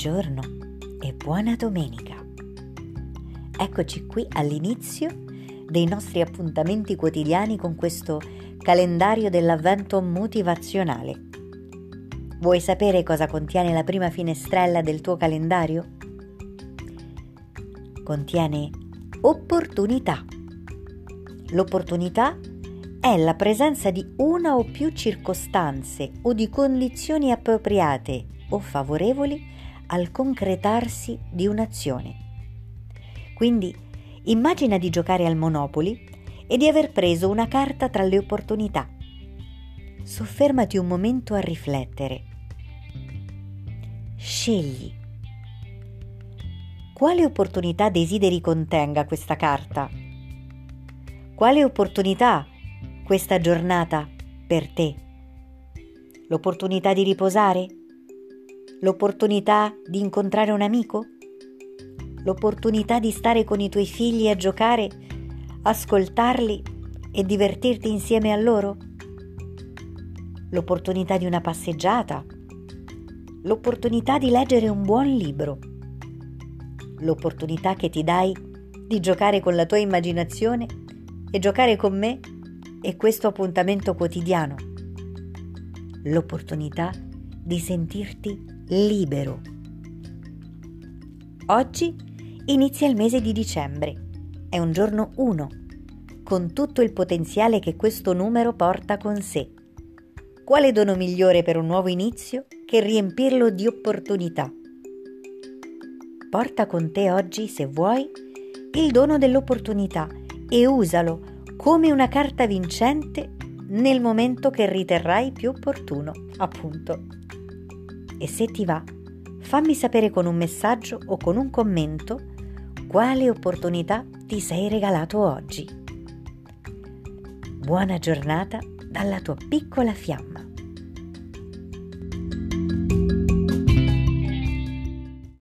Buongiorno e buona domenica. Eccoci qui all'inizio dei nostri appuntamenti quotidiani con questo calendario dell'avvento motivazionale. Vuoi sapere cosa contiene la prima finestrella del tuo calendario? Contiene opportunità. L'opportunità è la presenza di una o più circostanze o di condizioni appropriate o favorevoli al concretarsi di un'azione. Quindi immagina di giocare al Monopoli e di aver preso una carta tra le opportunità. Soffermati un momento a riflettere. Scegli. Quale opportunità desideri contenga questa carta? Quale opportunità questa giornata per te? L'opportunità di riposare? L'opportunità di incontrare un amico? L'opportunità di stare con i tuoi figli a giocare, ascoltarli e divertirti insieme a loro? L'opportunità di una passeggiata? L'opportunità di leggere un buon libro? L'opportunità che ti dai di giocare con la tua immaginazione e giocare con me e questo appuntamento quotidiano? L'opportunità di sentirti libero. Oggi inizia il mese di dicembre. È un giorno 1, con tutto il potenziale che questo numero porta con sé. Quale dono migliore per un nuovo inizio che riempirlo di opportunità? Porta con te oggi, se vuoi, il dono dell'opportunità e usalo come una carta vincente nel momento che riterrai più opportuno, appunto e se ti va, fammi sapere con un messaggio o con un commento quale opportunità ti sei regalato oggi. Buona giornata dalla tua piccola fiamma.